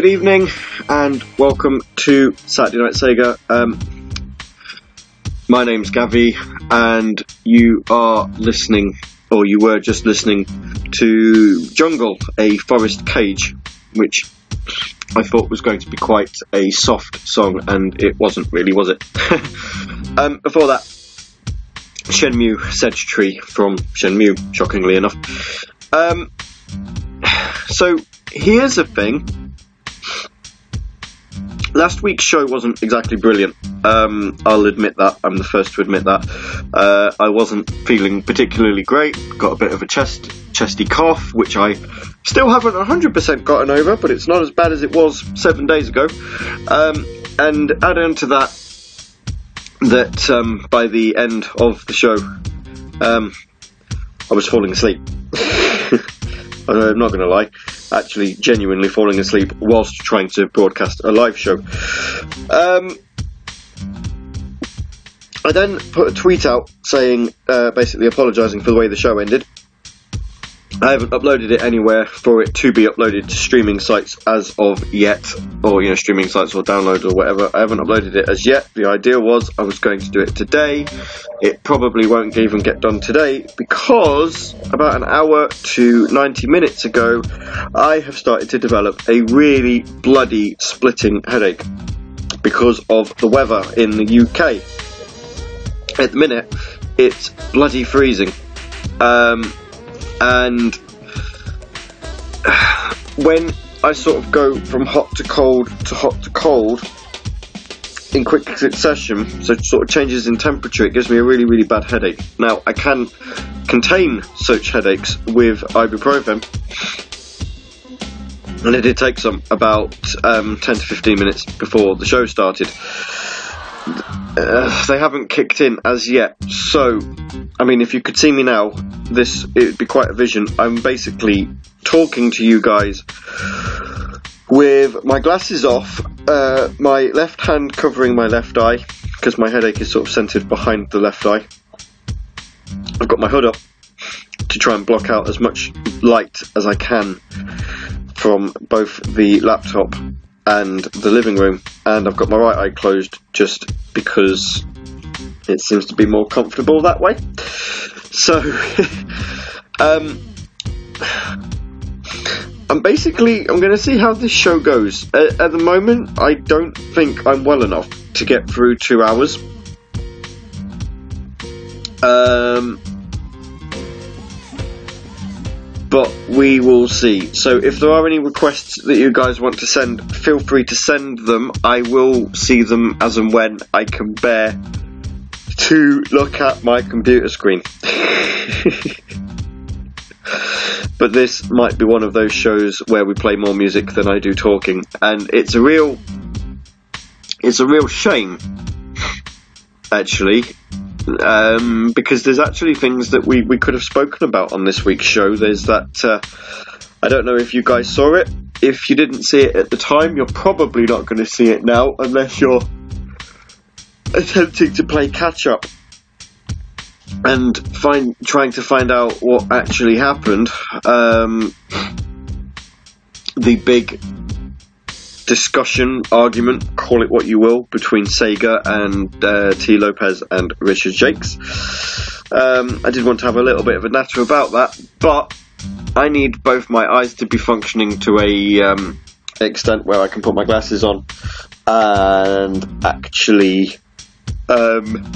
good evening, and welcome to Saturday Night Sega. Um, my name's Gavi, and you are listening, or you were just listening to Jungle, a Forest Cage, which I thought was going to be quite a soft song, and it wasn't really, was it? um, before that, Shenmue Sedge Tree from Shenmue, shockingly enough. Um, so here's a thing. Last week's show wasn't exactly brilliant. Um, I'll admit that. I'm the first to admit that. Uh, I wasn't feeling particularly great. Got a bit of a chest chesty cough, which I still haven't 100% gotten over, but it's not as bad as it was seven days ago. Um, and add on to that, that um, by the end of the show, um, I was falling asleep. I'm not going to lie, actually, genuinely falling asleep whilst trying to broadcast a live show. Um, I then put a tweet out saying, uh, basically apologising for the way the show ended. I haven't uploaded it anywhere for it to be uploaded to streaming sites as of yet, or you know, streaming sites or downloads or whatever. I haven't uploaded it as yet. The idea was I was going to do it today. It probably won't even get done today because about an hour to 90 minutes ago, I have started to develop a really bloody splitting headache because of the weather in the UK. At the minute, it's bloody freezing. Um, and when I sort of go from hot to cold to hot to cold in quick succession, so sort of changes in temperature, it gives me a really, really bad headache. Now, I can contain such headaches with ibuprofen, and it did take some about um, 10 to 15 minutes before the show started. Uh, they haven't kicked in as yet, so I mean, if you could see me now, this it would be quite a vision. I'm basically talking to you guys with my glasses off, uh, my left hand covering my left eye because my headache is sort of centered behind the left eye. I've got my hood up to try and block out as much light as I can from both the laptop and the living room, and I've got my right eye closed just because it seems to be more comfortable that way. So, um, I'm basically I'm going to see how this show goes. At, at the moment, I don't think I'm well enough to get through two hours. Um, but we will see. So if there are any requests that you guys want to send, feel free to send them. I will see them as and when I can bear to look at my computer screen. but this might be one of those shows where we play more music than I do talking, and it's a real, it's a real shame, actually, um, because there's actually things that we, we could have spoken about on this week's show. There's that, uh, I don't know if you guys saw it. If you didn't see it at the time, you're probably not going to see it now unless you're attempting to play catch up and find trying to find out what actually happened. Um, the big discussion, argument, call it what you will, between Sega and uh, Tee Lopes and Richard Jacques. Um, I did want to have a little bit of a natter about that, but I need both my eyes to be functioning to a um, extent where I can put my glasses on and actually um,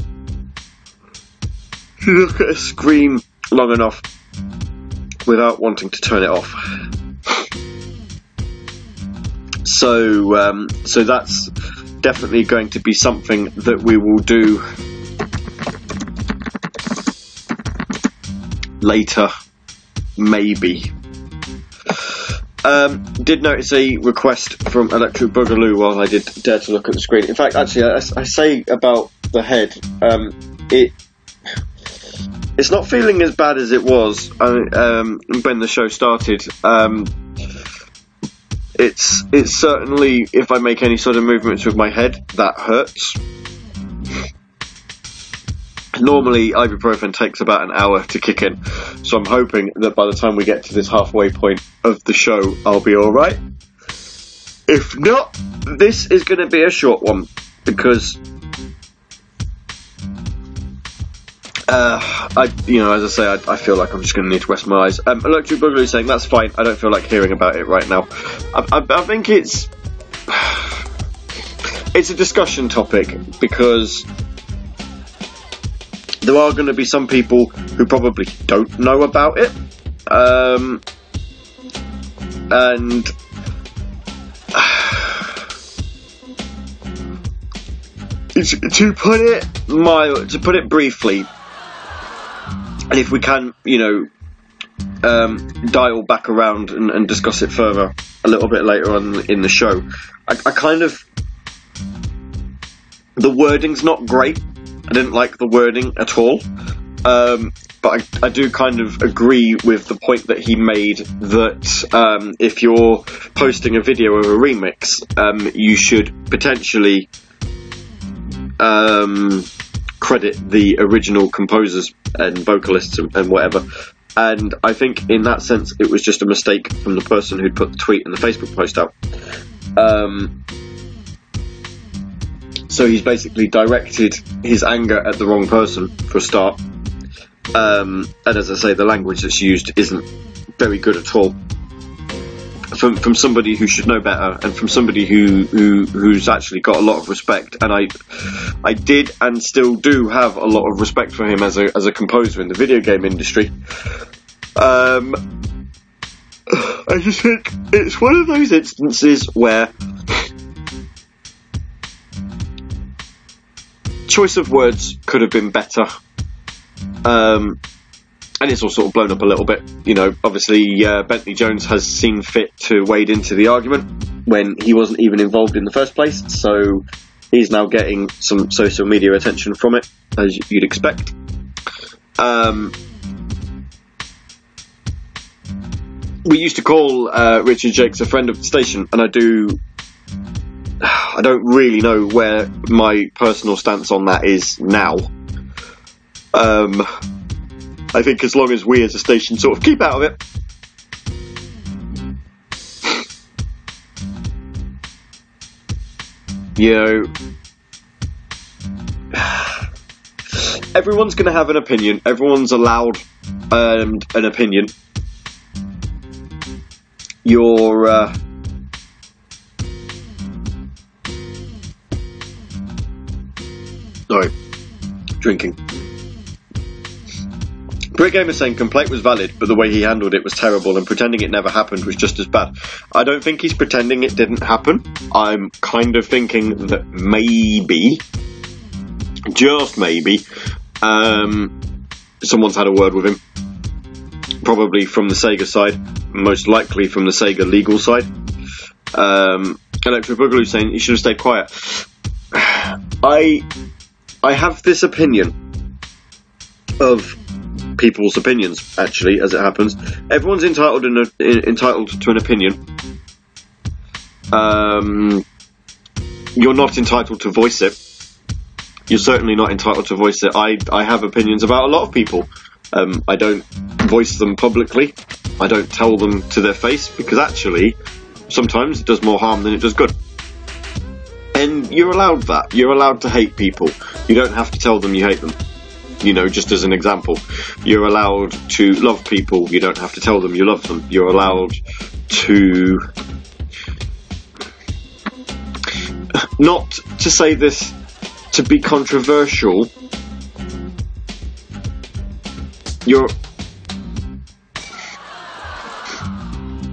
look at a screen long enough without wanting to turn it off. So, um, so that's definitely going to be something that we will do later, maybe. Um, did notice a request from Electric Boogaloo while I did dare to look at the screen. In fact, actually, I, I say about the head, um, it it's not feeling as bad as it was uh, um, when the show started. Um, it's it's certainly if I make any sort of movements with my head, that hurts. Normally, ibuprofen takes about an hour to kick in, so I'm hoping that by the time we get to this halfway point of the show, I'll be all right. If not, this is going to be a short one because uh, I, you know, as I say, I, I feel like I'm just going to need to rest my eyes. Um, Electric Boogaloo saying that's fine. I don't feel like hearing about it right now. I, I, I think it's it's a discussion topic because there are going to be some people who probably don't know about it, um, and to put it my to put it briefly, and if we can, you know, um, dial back around and, and, discuss it further a little bit later on in the show, I, I kind of the wording's not great. I didn't like the wording at all. Um, but I, I, do kind of agree with the point that he made that um, if you're posting a video of a remix, um, you should potentially um, credit the original composers and vocalists and, and, whatever. And I think in that sense, it was just a mistake from the person who'd put the tweet and the Facebook post out. Um, so he's basically directed his anger at the wrong person for a start. Um, and as I say, the language that's used isn't very good at all from from somebody who should know better and from somebody who, who who's actually got a lot of respect and I I did and still do have a lot of respect for him as a as a composer in the video game industry. Um, I just think it's one of those instances where choice of words could have been better. Um, and it's all sort of blown up a little bit. You know, obviously uh, Bentley Jones has seen fit to wade into the argument when he wasn't even involved in the first place, so he's now getting some social media attention from it, as you'd expect. Um, we used to call uh, Richard Jacques a friend of the station, and I do. I don't really know where my personal stance on that is now. Um, I think as long as we as a station sort of keep out of it. You know, everyone's going to have an opinion. Everyone's allowed um, an opinion. You're. Uh, sorry, drinking. Brick Gamer saying complaint was valid, but the way he handled it was terrible, and pretending it never happened was just as bad. I don't think he's pretending it didn't happen. I'm kind of thinking that maybe, just maybe, um, someone's had a word with him. Probably from the Sega side, most likely from the Sega legal side. Um, Electric Boogaloo saying he should have stayed quiet. I, I have this opinion of people's opinions. Actually, as it happens, everyone's entitled in in, entitled to an opinion. Um, you're not entitled to voice it. You're certainly not entitled to voice it. I I have opinions about a lot of people. Um, I don't voice them publicly. I don't tell them to their face because actually, sometimes it does more harm than it does good. And you're allowed that. You're allowed to hate people. You don't have to tell them you hate them you know, just as an example, you're allowed to love people. You don't have to tell them you love them. You're allowed to not to say this to be controversial. You're.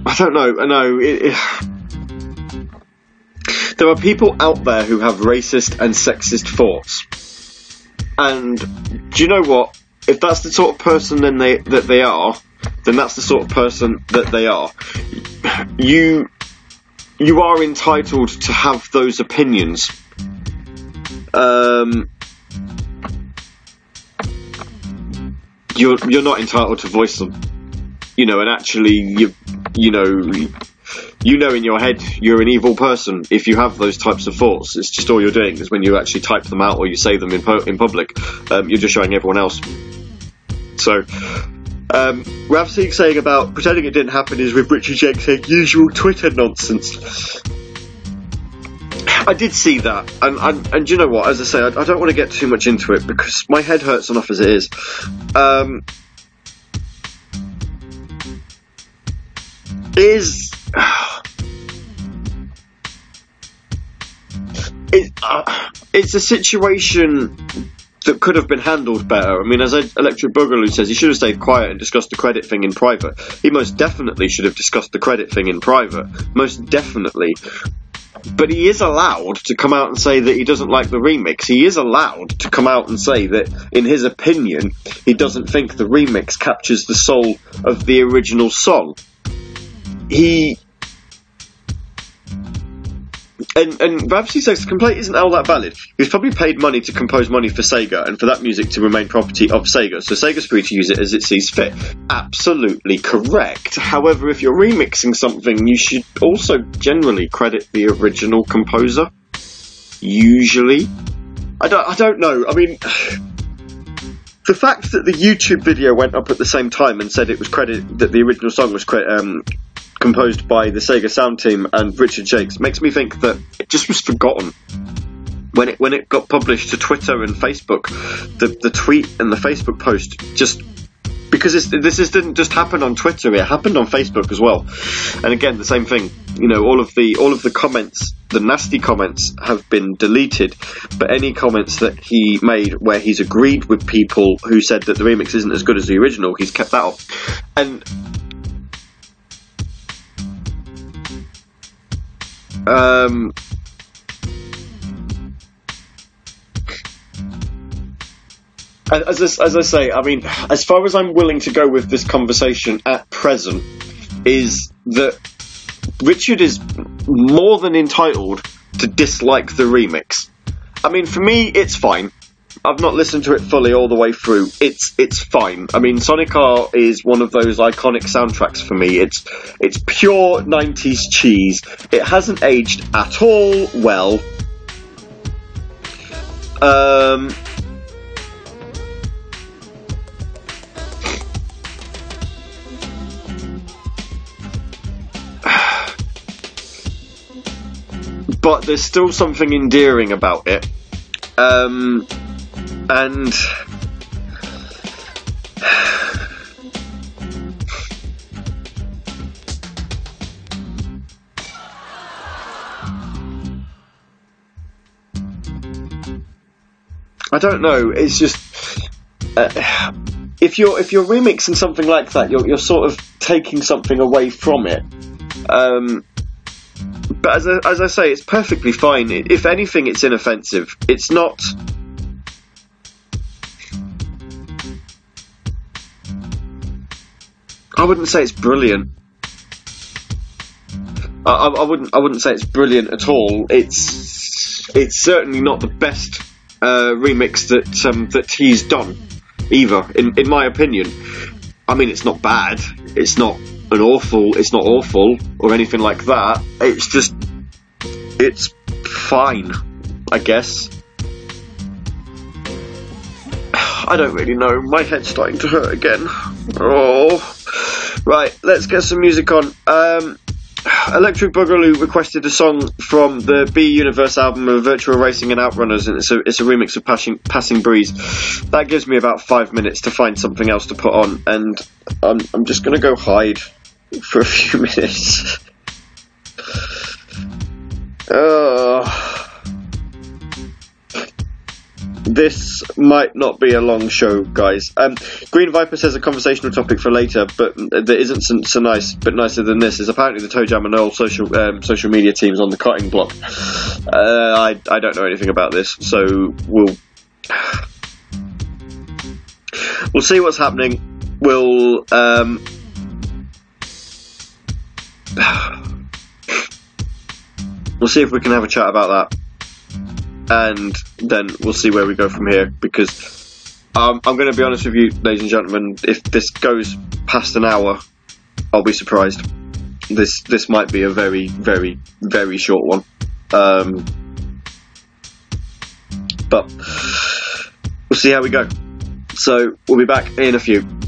I don't know. I know. It, it, there are people out there who have racist and sexist thoughts and do you know what? If that's the sort of person then they that they are, then that's the sort of person that they are. You you are entitled to have those opinions. Um, you're you're not entitled to voice them. You know, and actually, you you know, you know in your head you're an evil person if you have those types of thoughts. It's just all you're doing is when you actually type them out or you say them in, in public, um, you're just showing everyone else. So, um, Ravseek saying about pretending it didn't happen is with Richard Jacques saying usual Twitter nonsense. I did see that, and and, and you know what? As I say, I, I, don't want to get too much into it because my head hurts enough as it is. Um, is it, uh, it's a situation that could have been handled better. I mean, as Electric Boogaloo says, he should have stayed quiet and discussed the credit thing in private. He most definitely should have discussed the credit thing in private. Most definitely. But he is allowed to come out and say that he doesn't like the remix. He is allowed to come out and say that, in his opinion, he doesn't think the remix captures the soul of the original song. He and and Babsy says the complaint isn't all that valid. He's probably paid money to compose money for Sega and for that music to remain property of Sega, so Sega's free to use it as it sees fit. Absolutely correct. However, if you're remixing something, you should also generally credit the original composer. Usually, I don't. I don't know. I mean. The fact that the YouTube video went up at the same time and said it was credit that the original song was cre- um, composed by the Sega sound team and Richard Jacques, makes me think that it just was forgotten. When it when it got published to Twitter and Facebook, the the tweet and the Facebook post just because this is, didn't just happen on Twitter; it happened on Facebook as well. And again, the same thing. You know, all of the all of the comments, the nasty comments, have been deleted. But any comments that he made where he's agreed with people who said that the remix isn't as good as the original, he's kept that off. And Um, as I, as I say, I mean, as far as I'm willing to go with this conversation at present, is that Richard is more than entitled to dislike the remix. I mean, for me, it's fine. I've not listened to it fully all the way through. It's it's fine. I mean, Sonic R is one of those iconic soundtracks for me. It's it's pure '90s cheese. It hasn't aged at all well. Um. But there's still something endearing about it. Um, and I don't know. It's just uh, if you're if you're remixing something like that, you're you're sort of taking something away from it. Um, but as I, as I say, it's perfectly fine. If anything, it's inoffensive. It's not I wouldn't say it's brilliant. I, I, wouldn't. I wouldn't say it's brilliant at all. It's it's certainly not the best uh, remix that um, that he's done, either. In in my opinion, I mean, it's not bad. It's not an awful. It's not awful or anything like that. It's just it's fine, I guess. I don't really know. My head's starting to hurt again. Oh. Right, let's get some music on. Um, Electric Boogaloo requested a song from the B Universe album of Virtua Racing and Outrunners, and it's a, it's a remix of Passing, Passing Breeze. That gives me about five minutes to find something else to put on, and I'm, I'm just going to go hide for a few minutes. oh this might not be a long show, guys. Um, Green Viper says a conversational topic for later, but that isn't so, so, nice, but nicer than this is apparently the ToeJam and Earl social um, social media teams on the cutting block. Uh, I I don't know anything about this, so we'll we'll see what's happening. We'll um, we'll see if we can have a chat about that and then we'll see where we go from here. Because um, I'm going to be honest with you, ladies and gentlemen, if this goes past an hour, I'll be surprised. This this might be a very very very short one, um, but we'll see how we go. So we'll be back in a few.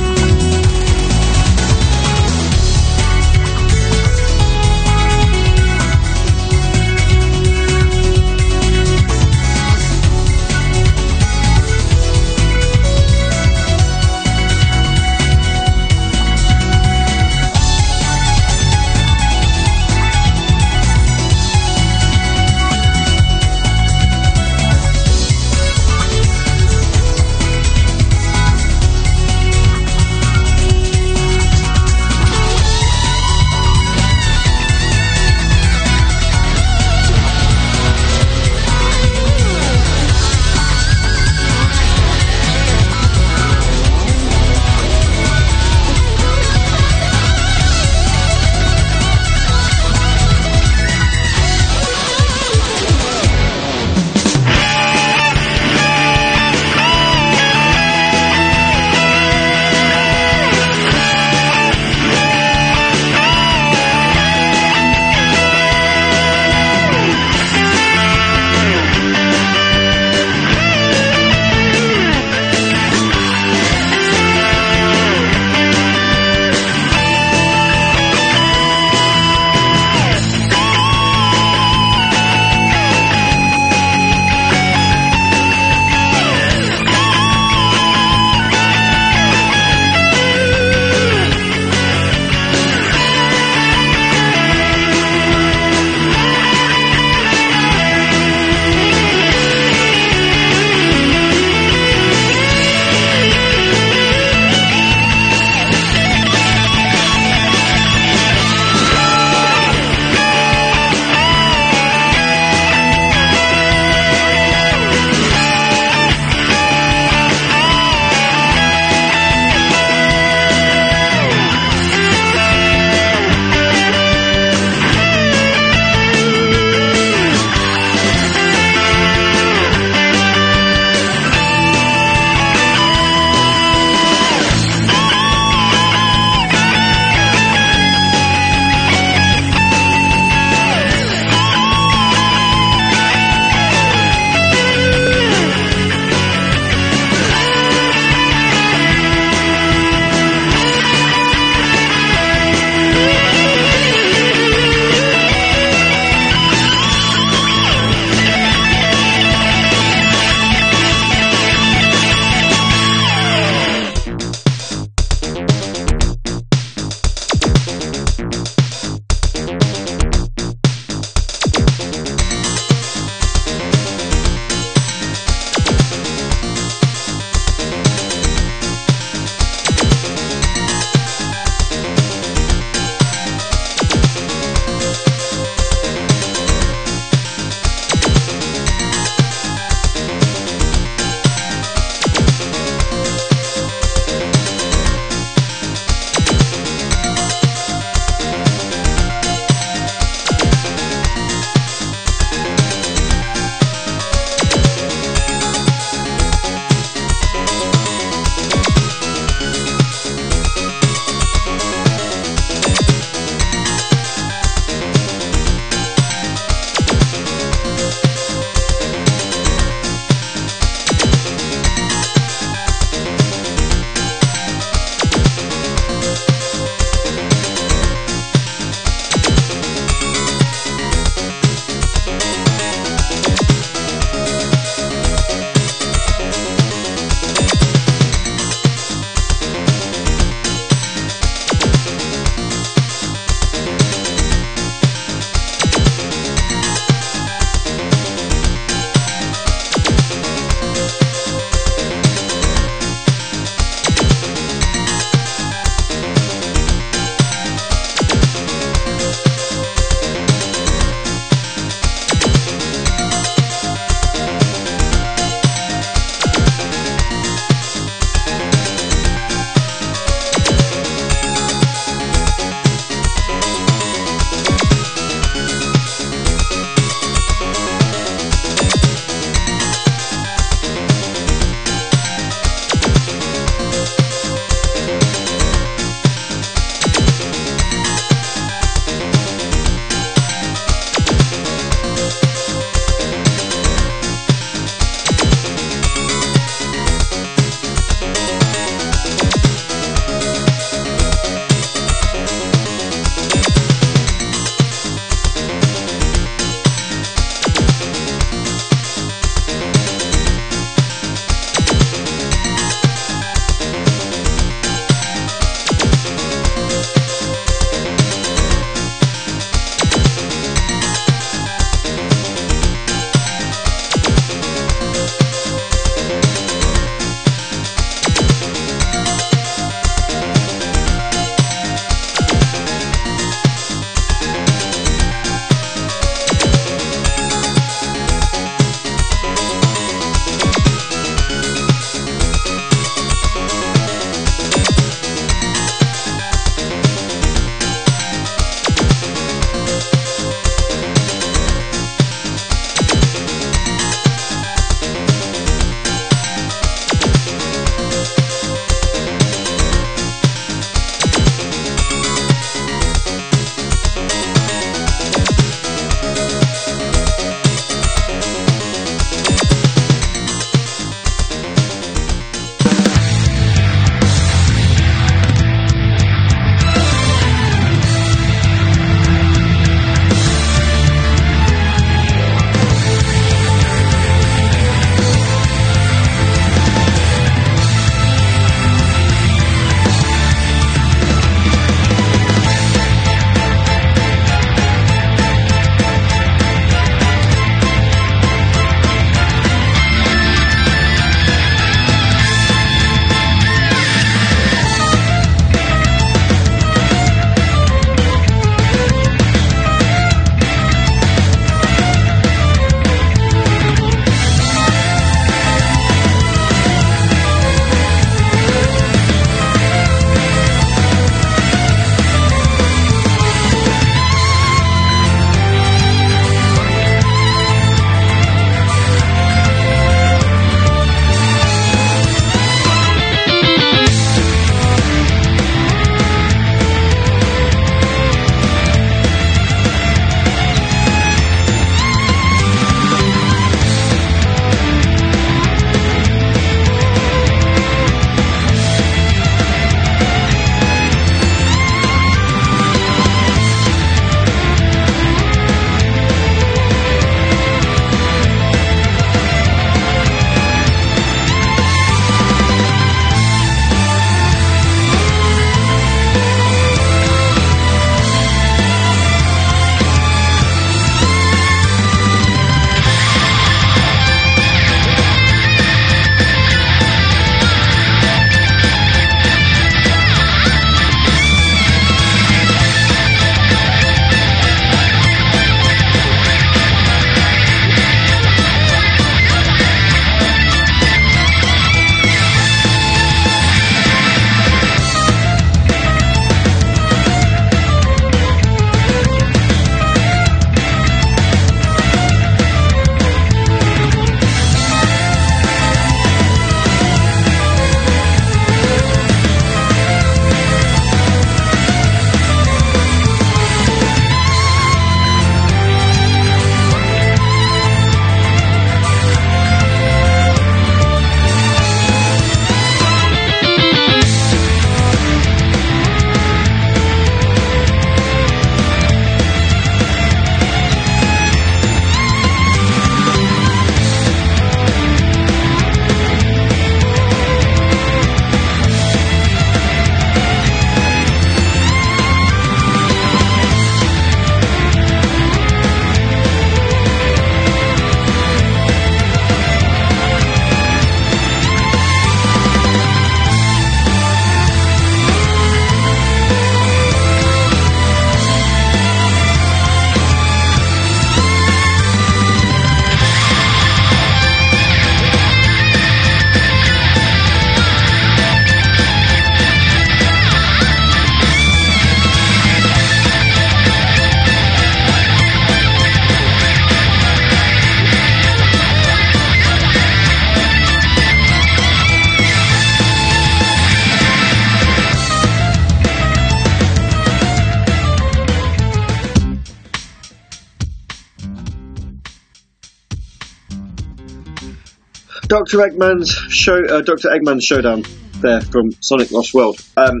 Dr. Eggman's show, uh, Dr. Eggman's showdown there from Sonic Lost World. Um,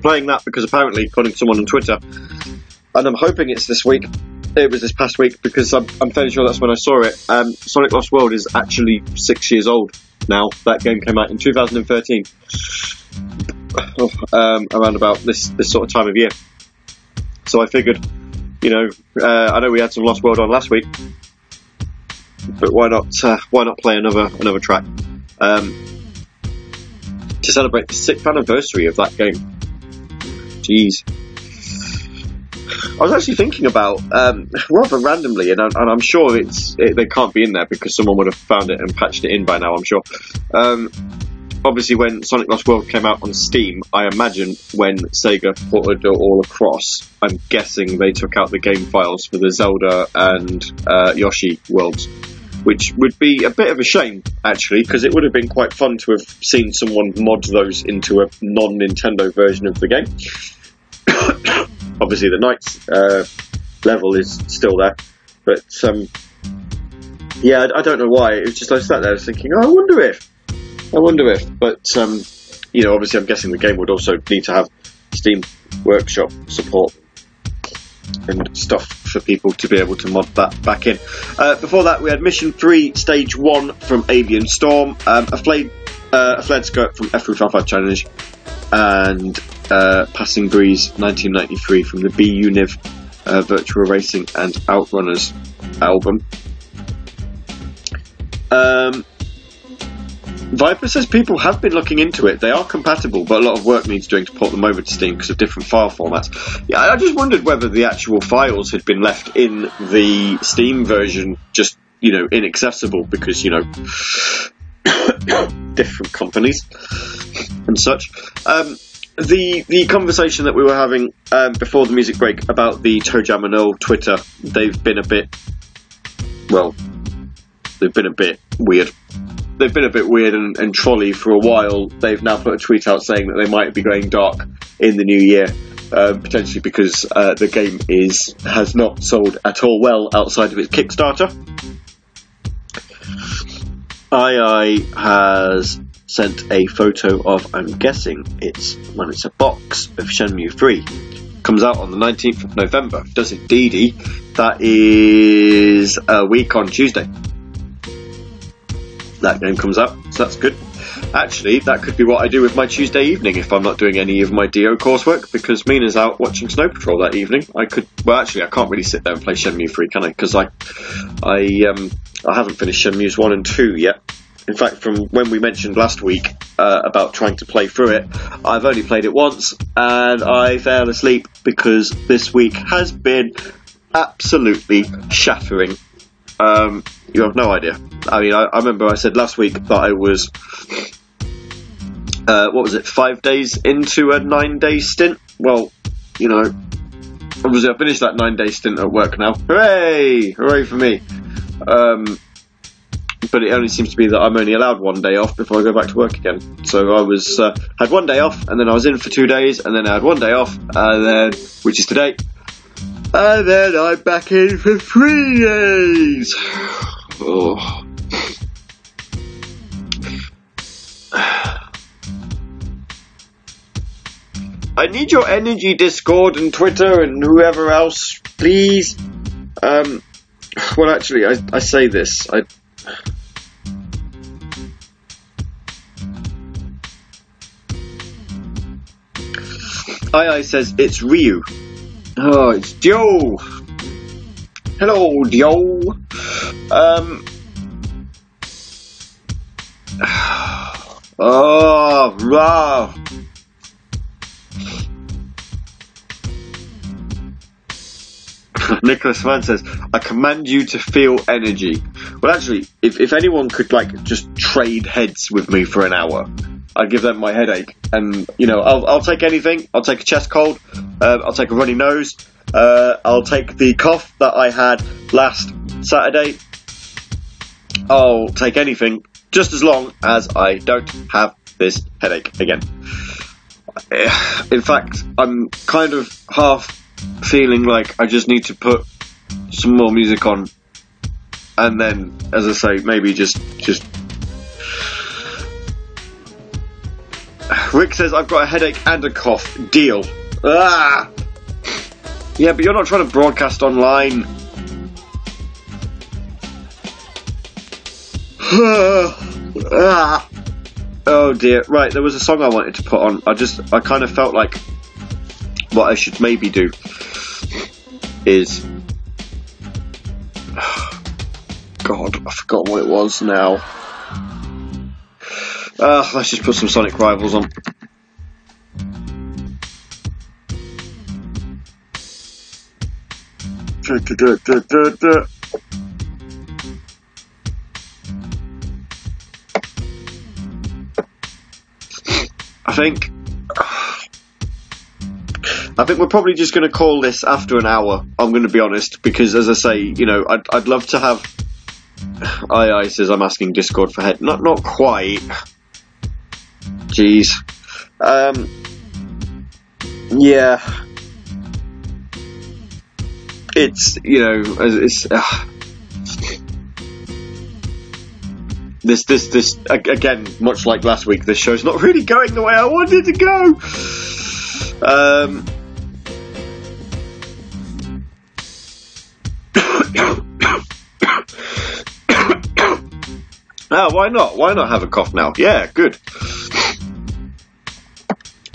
playing that because apparently, according to someone on Twitter, and I'm hoping it's this week. It was this past week because I'm, I'm fairly sure that's when I saw it. Um, Sonic Lost World is actually six years old now. That game came out in 2013, um, around about this this sort of time of year. So I figured, you know, uh, I know we had some Lost World on last week, but why not uh, why not play another another track um, to celebrate the sixth anniversary of that game? Jeez. I was actually thinking about um, rather randomly, and, I, I'm sure it's it, they can't be in there because someone would have found it and patched it in by now. I'm sure. Um, obviously, when Sonic Lost World came out on Steam, I imagine when Sega ported it all across, I'm guessing they took out the game files for the Zelda and uh, Yoshi worlds, which would be a bit of a shame actually, because it would have been quite fun to have seen someone mod those into a non-Nintendo version of the game. obviously, the Knights uh, level is still there, but um, yeah, I, don't know why. It was just I sat there thinking, oh, I wonder if, I wonder if, but um, you know, obviously, I'm guessing the game would also need to have Steam Workshop support and stuff for people to be able to mod that back in. Uh, before that, we had Mission 3, Stage 1 from Avian Storm, um, a, flayed, uh, a flared skirt from F355 Challenge, and uh, Passing Breeze 1993 from the B-Univ uh, Virtua Racing and Outrunners album. Um, Viper says people have been looking into it. They are compatible, but a lot of work needs doing to port them over to Steam because of different file formats. Yeah, I just wondered whether the actual files had been left in the Steam version, just you know, inaccessible because you know different companies and such. Um, the the conversation that we were having um, before the music break about the ToeJam and Earl Twitter, they've been a bit well, they've been a bit weird they've been a bit weird and, and trolley for a while. They've now put a tweet out saying that they might be going dark in the new year. Uh, potentially because uh, the game is has not sold at all well outside of its Kickstarter. II has sent a photo of, I'm guessing it's when it's a box of Shenmue 3. Comes out on the 19th of November. Does it, Dee That is a week on Tuesday that game comes up, so that's good. Actually, that could be what I do with my Tuesday evening if I'm not doing any of my DO coursework because Mina's out watching Snow Patrol that evening. I could, well, actually, I can't really sit there and play Shenmue 3, can I? Because I, I, um, I haven't finished Shenmue's 1 and 2 yet. In fact, from when we mentioned last week uh, about trying to play through it, I've only played it once and I fell asleep because this week has been absolutely shattering. Um, you have no idea. I mean, I, I remember I said last week that I was, uh, what was it, five days into a nine day stint? Well, you know, obviously I finished that nine day stint at work now. Hooray! Hooray for me. Um, but it only seems to be that I'm only allowed one day off before I go back to work again. So I was uh, had one day off, and then I was in for two days, and then I had one day off, and then which is today, and then I'm back in for three days. Oh. I need your energy, Discord and Twitter and whoever else, please. Um, well, actually, I, I say this. I. II says it's Ryu. Oh, it's Joe. Hello, Dio. Um. Oh, wow. Nicholas Mann says, I command you to feel energy. Well, actually, if, if anyone could, like, just trade heads with me for an hour, I'd give them my headache. And, you know, I'll, I'll take anything. I'll take a chest cold. Uh, I'll take a runny nose. Uh, I'll take the cough that I had last Saturday. I'll take anything just as long as I don't have this headache again. In fact, I'm kind of half feeling like I just need to put some more music on and then, as I say, maybe just just Rick says, I've got a headache and a cough. Deal. Ah! Yeah, but you're not trying to broadcast online. ah. Oh dear. Right, there was a song I wanted to put on. I just, I kind of felt like what I should maybe do is. God, I forgot what it was now. Uh, let's just put some Sonic Rivals on. I think I think we're probably just going to call this after an hour. I'm going to be honest because, as I say, you know, I'd, I'd love to have. I I says I'm asking Discord for head. Not not quite. Jeez. Um. Yeah. It's you know it's. Uh, this this this again much like last week this show's not really going the way I wanted to go um Ah, why not? Why not have a cough now? Yeah, good.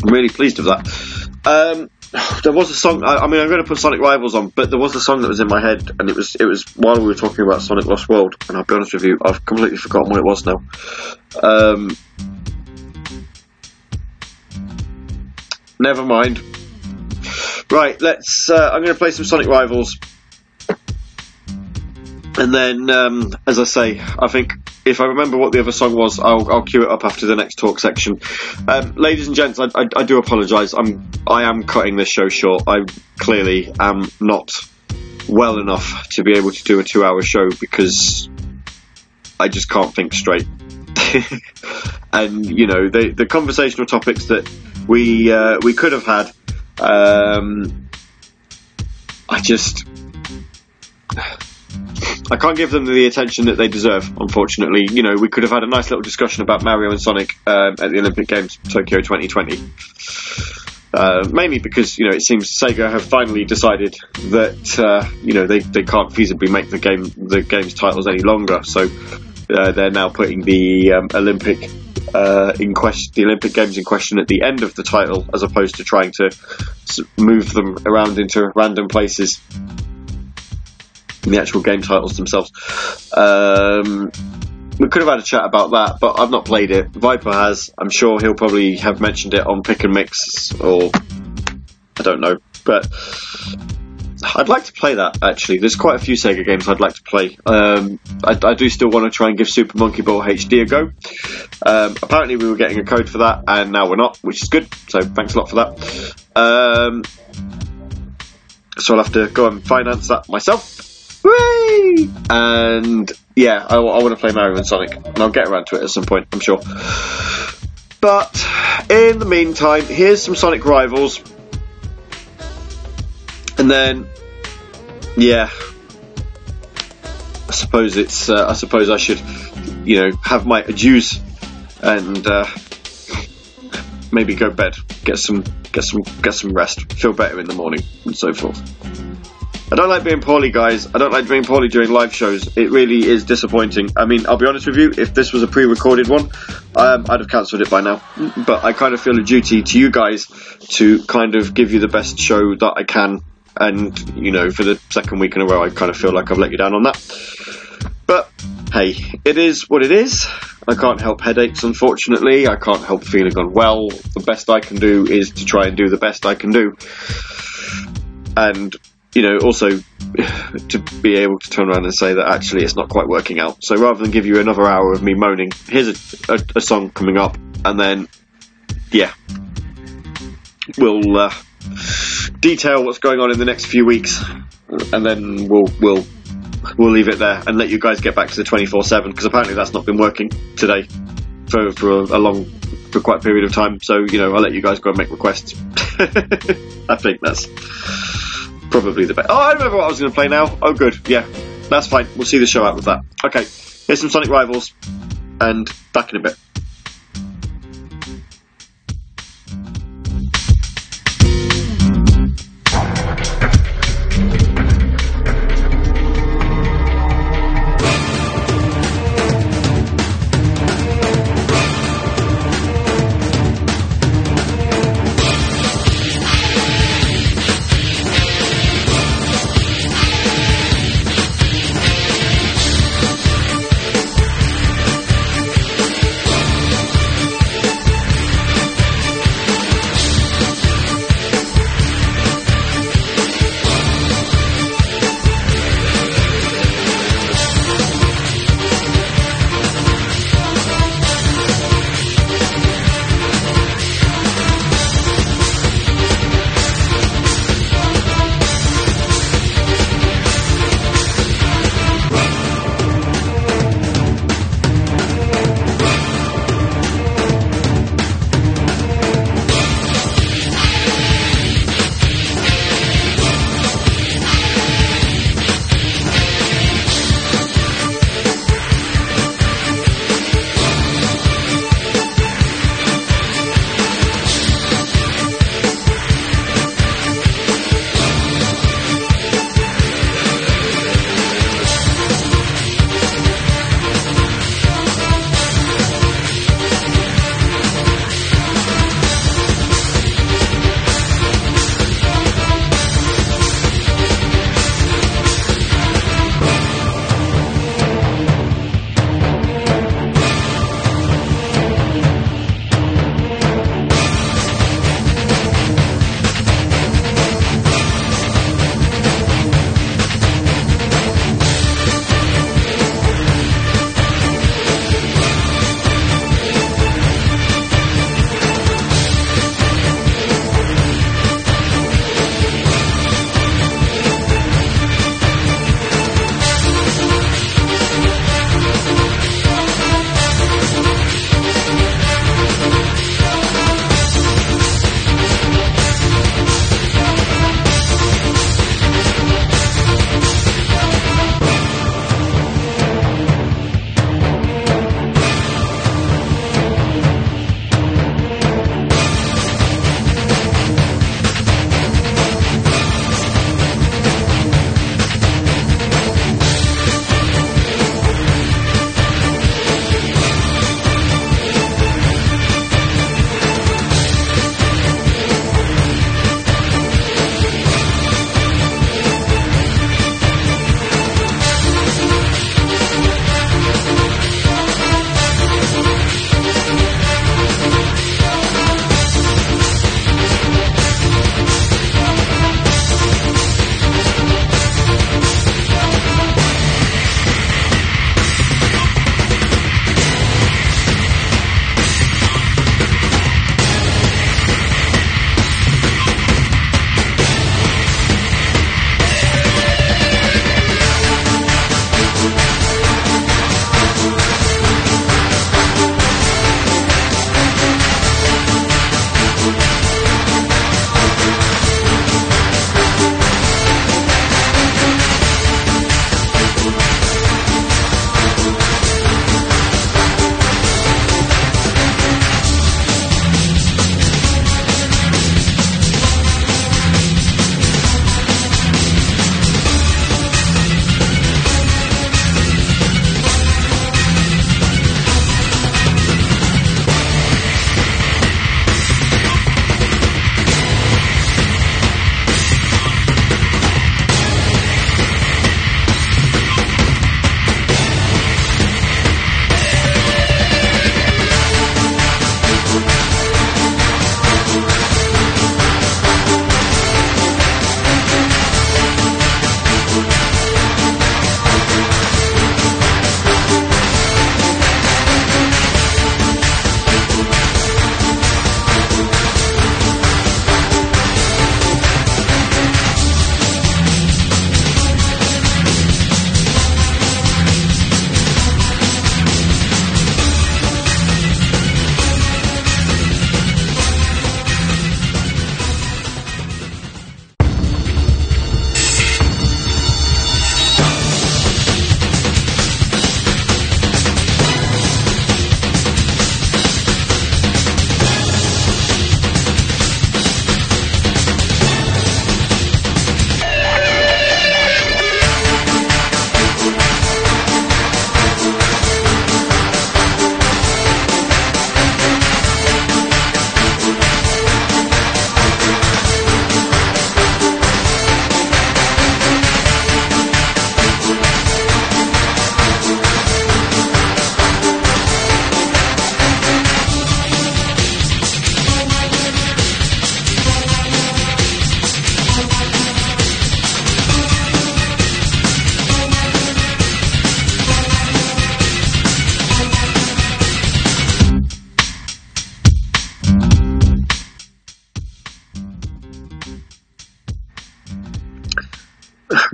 Really pleased with that. Um, there was a song. I, I, mean, I'm going to put Sonic Rivals on, but there was a song that was in my head, and it was it was while we were talking about Sonic Lost World. And I'll be honest with you, I've completely forgotten what it was now. Um, never mind. Right, let's. Uh, I'm going to play some Sonic Rivals, and then, um, as I say, I think if I remember what the other song was, I'll, I'll cue it up after the next talk section. Um, ladies and gents, I, I, I do apologise. I'm I am cutting this show short. I clearly am not well enough to be able to do a two-hour show because I just can't think straight. and you know the the conversational topics that we uh, we could have had. Um, I just I can't give them the attention that they deserve, unfortunately. You know, we could have had a nice little discussion about Mario and Sonic um, at the Olympic Games Tokyo 2020. Uh, mainly because you know it seems Sega have finally decided that uh, you know they, they can't feasibly make the game the game's titles any longer, so uh, they're now putting the um, Olympic uh, in question the Olympic Games in question at the end of the title, as opposed to trying to move them around into random places the actual game titles themselves. Um, we could have had a chat about that, but I've not played it. Viper has. I'm sure he'll probably have mentioned it on Pick and Mix, or I don't know. But I'd like to play that actually. There's quite a few Sega games I'd like to play. Um, I, I, do still want to try and give Super Monkey Ball HD a go. Um, apparently, we were getting a code for that, and now we're not, which is good. So thanks a lot for that. Um, so I'll have to go and finance that myself. Whee! And yeah, I, I want to play Mario and Sonic, and I'll get around to it at some point, I'm sure. But in the meantime, here's some Sonic Rivals, and then yeah, I suppose it's. Uh, I suppose I should, you know, have my adieus and uh, maybe go bed, get some, get some, get some rest, feel better in the morning, and so forth. I don't like being poorly, guys. I don't like being poorly during live shows. It really is disappointing. I mean, I'll be honest with you, if this was a pre recorded one, um, I'd have cancelled it by now. But I kind of feel a duty to you guys to kind of give you the best show that I can. And, you know, for the second week in a row, I kind of feel like I've let you down on that. But, hey, it is what it is. I can't help headaches, unfortunately. I can't help feeling unwell. The best I can do is to try and do the best I can do. And you know, also to be able to turn around and say that actually it's not quite working out. So rather than give you another hour of me moaning, here's a, a, a song coming up, and then, yeah, we'll uh, detail what's going on in the next few weeks, and then we'll we'll we'll leave it there and let you guys get back to the 24/7 because apparently that's not been working today for for a, a long for quite a period of time. So you know, I'll let you guys go and make requests. I think that's probably the best. Oh, I remember what I was going to play now. Oh, good. Yeah, that's fine. We'll see the show out with that. Okay, here's some Sonic Rivals, and back in a bit.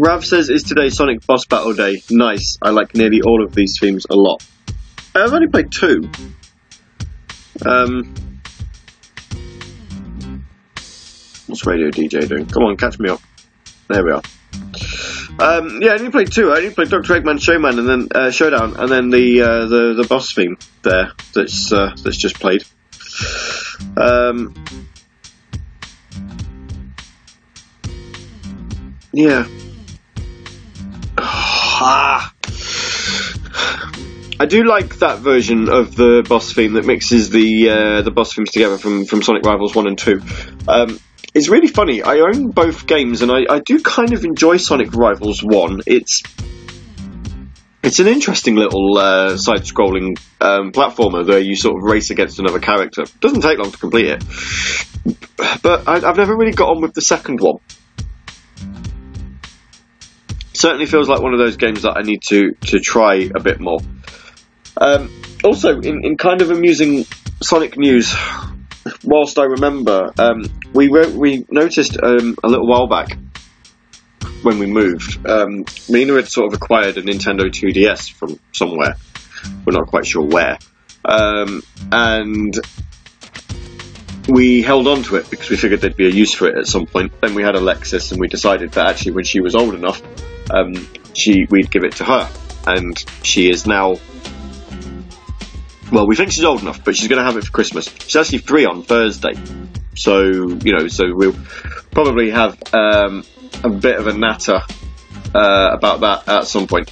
Rav says, is today Sonic Boss Battle Day? Nice. I like nearly all of these themes a lot. I've only played two. Um, what's Radio DJ doing? Come on, catch me up. There we are. Um, yeah, I only played two. I only played Doctor Eggman Showman and then uh, Showdown, and then the uh, the the boss theme there that's uh, that's just played. Um, yeah. Ah. I do like that version of the boss theme that mixes the uh, the boss themes together from, from Sonic Rivals One and Two. Um, it's really funny. I own both games, and I, I do kind of enjoy Sonic Rivals One. It's it's an interesting little uh, side-scrolling um, platformer where you sort of race against another character. Doesn't take long to complete it, but I, I've never really got on with the second one certainly feels like one of those games that I need to to try a bit more. Um, also, in, in kind of amusing Sonic news, whilst I remember, um, we we noticed um, a little while back when we moved, um, Mina had sort of acquired a Nintendo 2DS from somewhere. We're not quite sure where, um, and we held on to it because we figured there'd be a use for it at some point. Then we had Alexis, and we decided that actually, when she was old enough, um, she we'd give it to her, and she is now. Well, we think she's old enough, but she's going to have it for Christmas. She's actually free on Thursday, so you know, so we'll probably have um, a bit of a natter uh, about that at some point.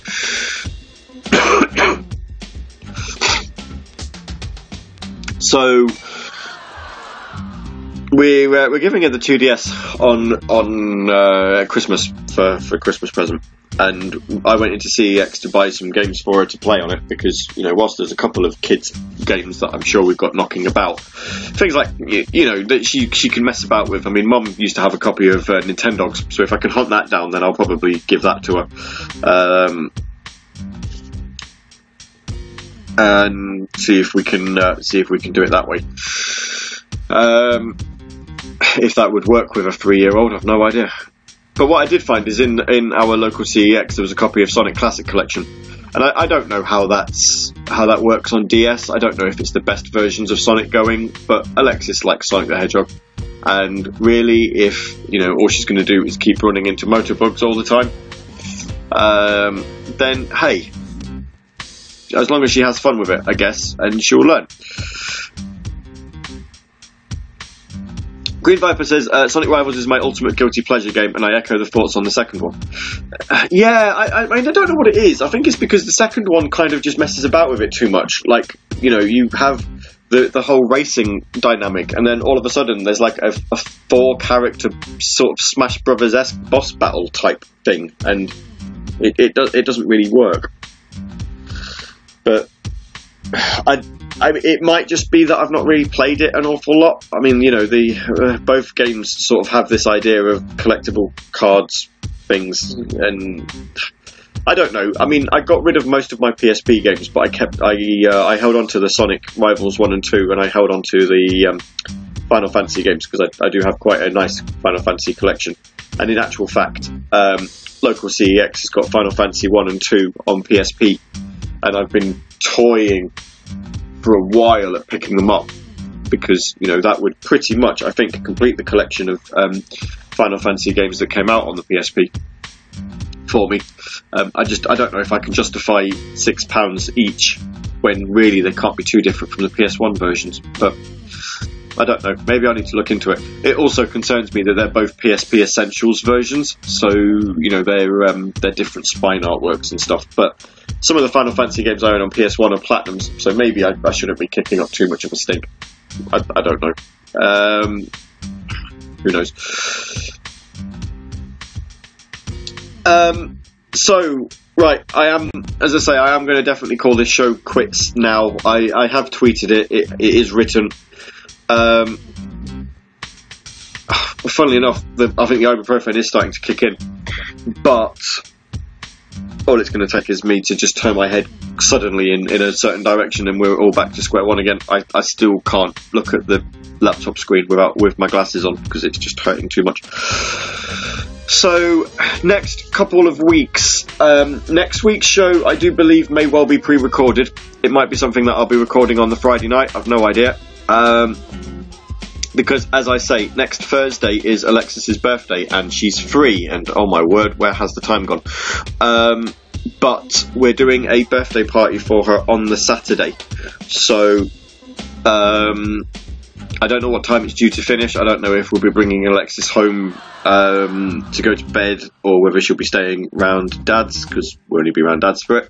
so we're uh, we're giving her the 2DS on on uh, Christmas for for Christmas present, and I went into CEX to buy some games for her to play on it because you know whilst there's a couple of kids games that I'm sure we've got knocking about, things like you, you know that she she can mess about with. I mean, Mum used to have a copy of uh, Nintendogs, so if I can hunt that down, then I'll probably give that to her. Um, and see if we can uh, see if we can do it that way. Um, if that would work with a three-year-old, I've no idea. But what I did find is in in our local CEX there was a copy of Sonic Classic Collection, and I, I, don't know how that's how that works on DS. I don't know if it's the best versions of Sonic going, but Alexis likes Sonic the Hedgehog, and really, if you know all she's going to do is keep running into Motobugs all the time, um, then hey, as long as she has fun with it, I guess, and she'll learn. Green Viper says uh, Sonic Rivals is my ultimate guilty pleasure game, and I echo the thoughts on the second one. Uh, yeah, I, I, I don't know what it is. I think it's because the second one kind of just messes about with it too much. Like, you know, you have the the whole racing dynamic, and then all of a sudden there's like a, a four character sort of Smash Brothers esque boss battle type thing, and it it, do, it doesn't really work. But I I it might just be that I've not really played it an awful lot. I mean, you know, the uh, both games sort of have this idea of collectible cards things, and I don't know. I mean, I got rid of most of my PSP games, but I kept I uh, I held on to the Sonic Rivals one and two, and I held on to the um, Final Fantasy games because I, I, do have quite a nice Final Fantasy collection. And in actual fact, um, local CEX has got Final Fantasy one and two on PSP, and I've been toying for a while at picking them up because you know that would pretty much, I think, complete the collection of um, Final Fantasy games that came out on the PSP for me. Um, I just I don't know if I can justify six pounds each when really they can't be too different from the PS1 versions, but. I don't know. Maybe I need to look into it. It also concerns me that they're both PSP Essentials versions, so you know they're um, they're different spine artworks and stuff. But some of the Final Fantasy games I own on PS1 are platinums, so maybe I, I shouldn't be kicking up too much of a stink. I, I don't know. Um, who knows? Um, so, right, I am, as I say, I am going to definitely call this show quits now. I, I have tweeted it, it, it is written. Um, funnily enough, the, I think the ibuprofen is starting to kick in, but all it's going to take is me to just turn my head suddenly in, in a certain direction and we're all back to square one again. I, I still can't look at the laptop screen without with my glasses on because it's just hurting too much. So, next couple of weeks. Um, next week's show, I do believe, may well be pre recorded. It might be something that I'll be recording on the Friday night, I've no idea. Um, because, as I say, next Thursday is Alexis's birthday and she's free, and oh my word, where has the time gone? Um, but we're doing a birthday party for her on the Saturday. So, um, I don't know what time it's due to finish. I don't know if we'll be bringing Alexis home um, to go to bed or whether she'll be staying round Dad's because we'll only be around Dad's for it.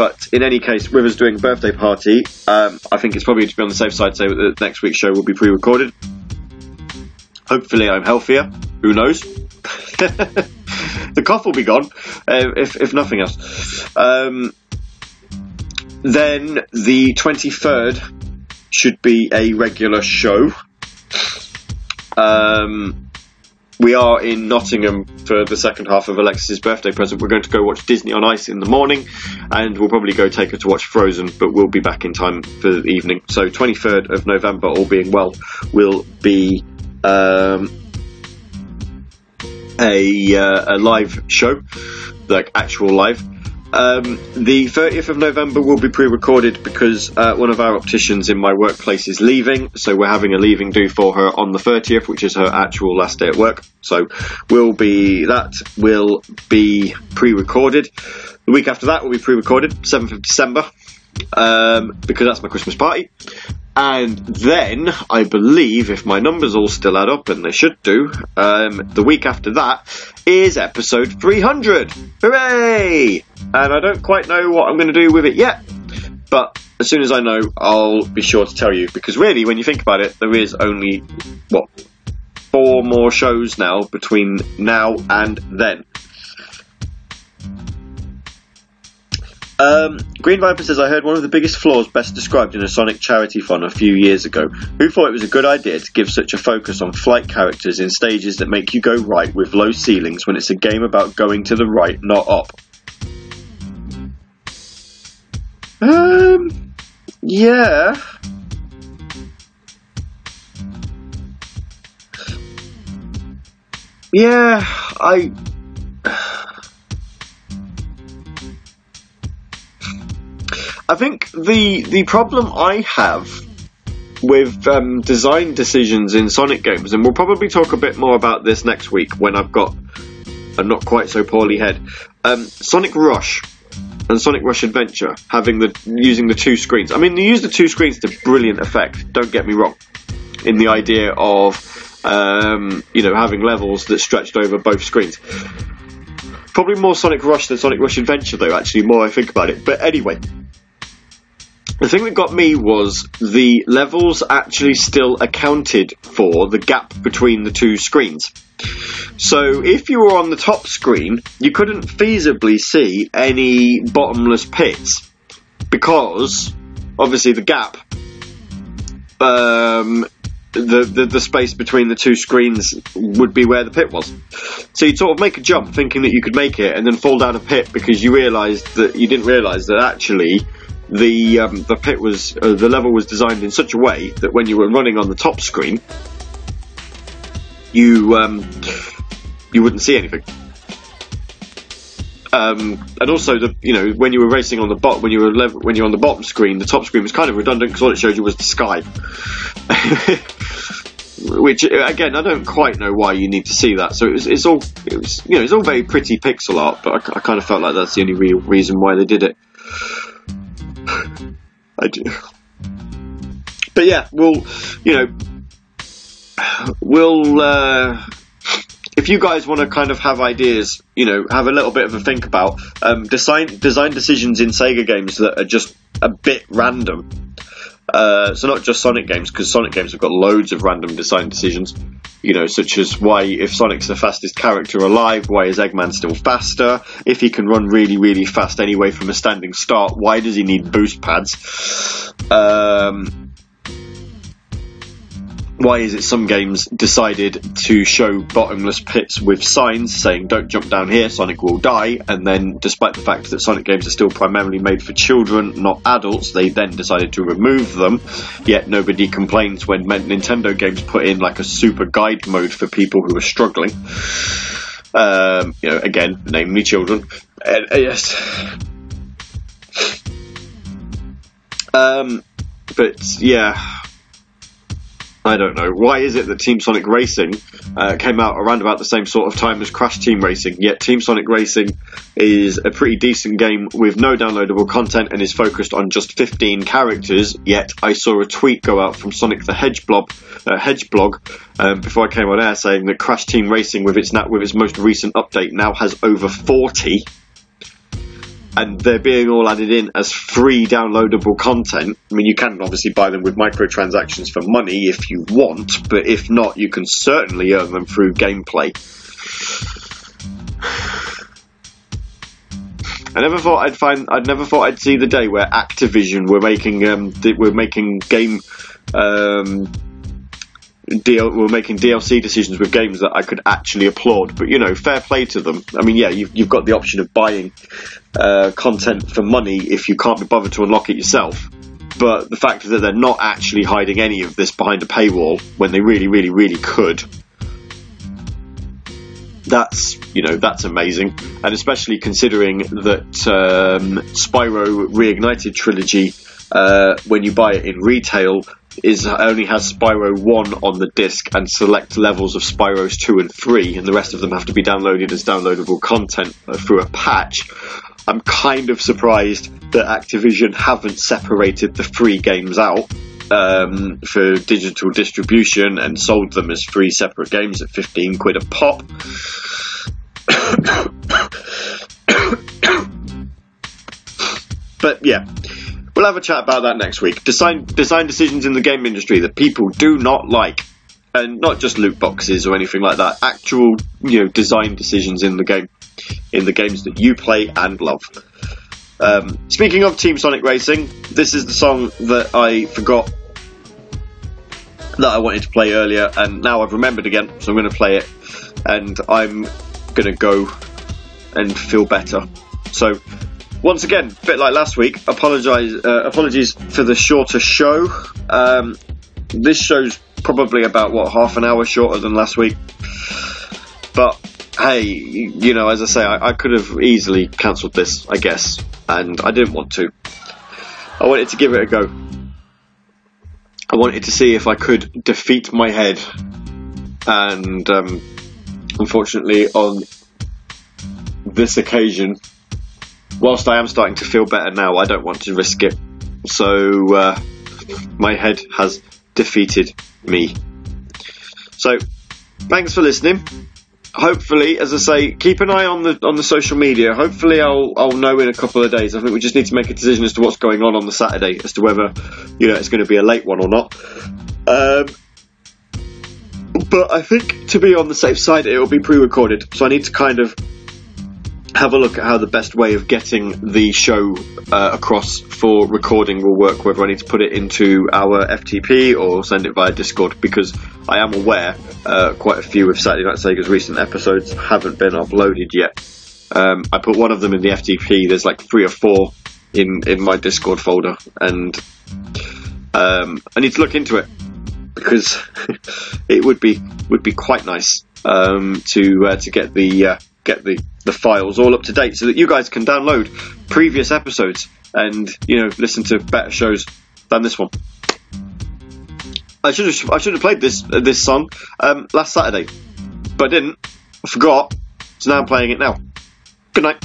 But in any case, River's doing a birthday party, um, I think it's probably to be on the safe side. Say that next week's show will be pre-recorded. Hopefully, I'm healthier. Who knows? the cough will be gone, uh, if if nothing else. Um, then the 23rd should be a regular show. Um, we are in Nottingham for the second half of Alexis's birthday present. We're going to go watch Disney on Ice in the morning, and we'll probably go take her to watch Frozen, but we'll be back in time for the evening. So, 23rd of November, all being well, will be um, a, uh, a live show, like actual live. Um, the 30th of November will be pre-recorded because uh, one of our opticians in my workplace is leaving, so we're having a leaving do for her on the 30th, which is her actual last day at work. So will be that will be pre-recorded. The week after that will be pre-recorded, 7th of December, um, because that's my Christmas party. And then, I believe, if my numbers all still add up, and they should do, um, the week after that is episode 300. Hooray! And I don't quite know what I'm going to do with it yet, but as soon as I know, I'll be sure to tell you. Because really, when you think about it, there is only, what, four more shows now between now and then. Um, Green Viper says, I heard one of the biggest flaws best described in a Sonic charity fund a few years ago. Who thought it was a good idea to give such a focus on flight characters in stages that make you go right with low ceilings when it's a game about going to the right, not up? Um, yeah. Yeah, I. I think the the problem I have with um, design decisions in Sonic games, and we'll probably talk a bit more about this next week when I've got a not quite so poorly head. Um, Sonic Rush and Sonic Rush Adventure having the using the two screens. I mean, they use the two screens to brilliant effect. Don't get me wrong. In the idea of um, you know having levels that stretched over both screens. Probably more Sonic Rush than Sonic Rush Adventure, though. Actually, more I think about it. But anyway, the thing that got me was the levels actually still accounted for the gap between the two screens. So if you were on the top screen, you couldn't feasibly see any bottomless pits because obviously the gap, um, the, the, the space between the two screens would be where the pit was. So you'd sort of make a jump thinking that you could make it and then fall down a pit because you realised that you didn't realise that actually the um, the pit was uh, the level was designed in such a way that when you were running on the top screen, you um, you wouldn't see anything. Um, and also, the you know when you were racing on the bot when you were lev- when you're on the bottom screen, the top screen was kind of redundant because all it showed you was the sky. Which again, I don't quite know why you need to see that. So it was, it's all it was you know it's all very pretty pixel art, but I, I kind of felt like that's the only real reason why they did it. I do. But yeah, we'll, you know, we'll, uh, if you guys want to kind of have ideas, you know, have a little bit of a think about um, design design decisions in Sega games that are just a bit random. Uh, so not just Sonic games, because Sonic games have got loads of random design decisions. You know, such as why, if Sonic's the fastest character alive, why is Eggman still faster? If he can run really, really fast anyway from a standing start, why does he need boost pads? Um, why is it some games decided to show bottomless pits with signs saying don't jump down here, Sonic will die, and then despite the fact that Sonic games are still primarily made for children, not adults, they then decided to remove them, yet nobody complains when Nintendo games put in like a super guide mode for people who are struggling. Um, you know, again, namely children. Uh, yes. Um, but yeah, I don't know. Why is it that Team Sonic Racing uh, came out around about the same sort of time as Crash Team Racing? Yet Team Sonic Racing is a pretty decent game with no downloadable content and is focused on just 15 characters. Yet I saw a tweet go out from Sonic the Hedge blog, uh, Hedge blog um, before I came on air saying that Crash Team Racing, with its with its most recent update, now has over 40 and they're being all added in as free downloadable content. I mean, you can obviously buy them with microtransactions for money if you want, but if not, you can certainly earn them through gameplay. I never thought I'd find. I'd never thought I'd see the day where Activision were making um, were making game um, DL, were making DLC decisions with games that I could actually applaud. But you know, fair play to them. I mean, yeah, you've, you've got the option of buying uh, content for money if you can't be bothered to unlock it yourself. But the fact that they're not actually hiding any of this behind a paywall when they really, really, really could. That's you know that's amazing, and especially considering that um, Spyro Reignited trilogy, uh, when you buy it in retail, is only has Spyro 1 on the disc and select levels of Spyros 2 and 3, and the rest of them have to be downloaded as downloadable content uh, through a patch. I'm kind of surprised that Activision haven't separated the three games out um, for digital distribution and sold them as three separate games at 15 quid a pop. but yeah, We'll have a chat about that next week. Design design decisions in the game industry that people do not like, and not just loot boxes or anything like that. Actual, you know, design decisions in the game, in the games that you play and love. Um, speaking of Team Sonic Racing, this is the song that I forgot that I wanted to play earlier, and now I've remembered again, so I'm going to play it, and I'm going to go and feel better. So once again, a bit like last week, apologize, uh, apologies for the shorter show. Um, this show's probably about what half an hour shorter than last week, but hey, you know, as I say, I, I could have easily cancelled this, I guess, and I didn't want to. I wanted to give it a go. I wanted to see if I could defeat my head, and um, unfortunately, on this occasion, whilst I am starting to feel better now, I don't want to risk it. So uh, my head has defeated me. So thanks for listening. Hopefully, as I say, keep an eye on the on the social media. Hopefully, I'll I'll know in a couple of days. I think we just need to make a decision as to what's going on on the Saturday, as to whether you know it's going to be a late one or not. Um, but I think to be on the safe side, it will be pre-recorded. So I need to kind of have a look at how the best way of getting the show uh, across for recording will work, whether I need to put it into our FTP or send it via Discord, because I am aware uh, quite a few of Saturday Night Sega's recent episodes haven't been uploaded yet. Um, I put one of them in the FTP, there's like three or four in, in my Discord folder, and um, I need to look into it because it would be would be quite nice um, to uh, to get the uh, get the, the files all up to date so that you guys can download previous episodes and you know listen to better shows than this one. I should have I should have played this uh, this song um, last Saturday, but I didn't. I forgot, so now I'm playing it now. Good night.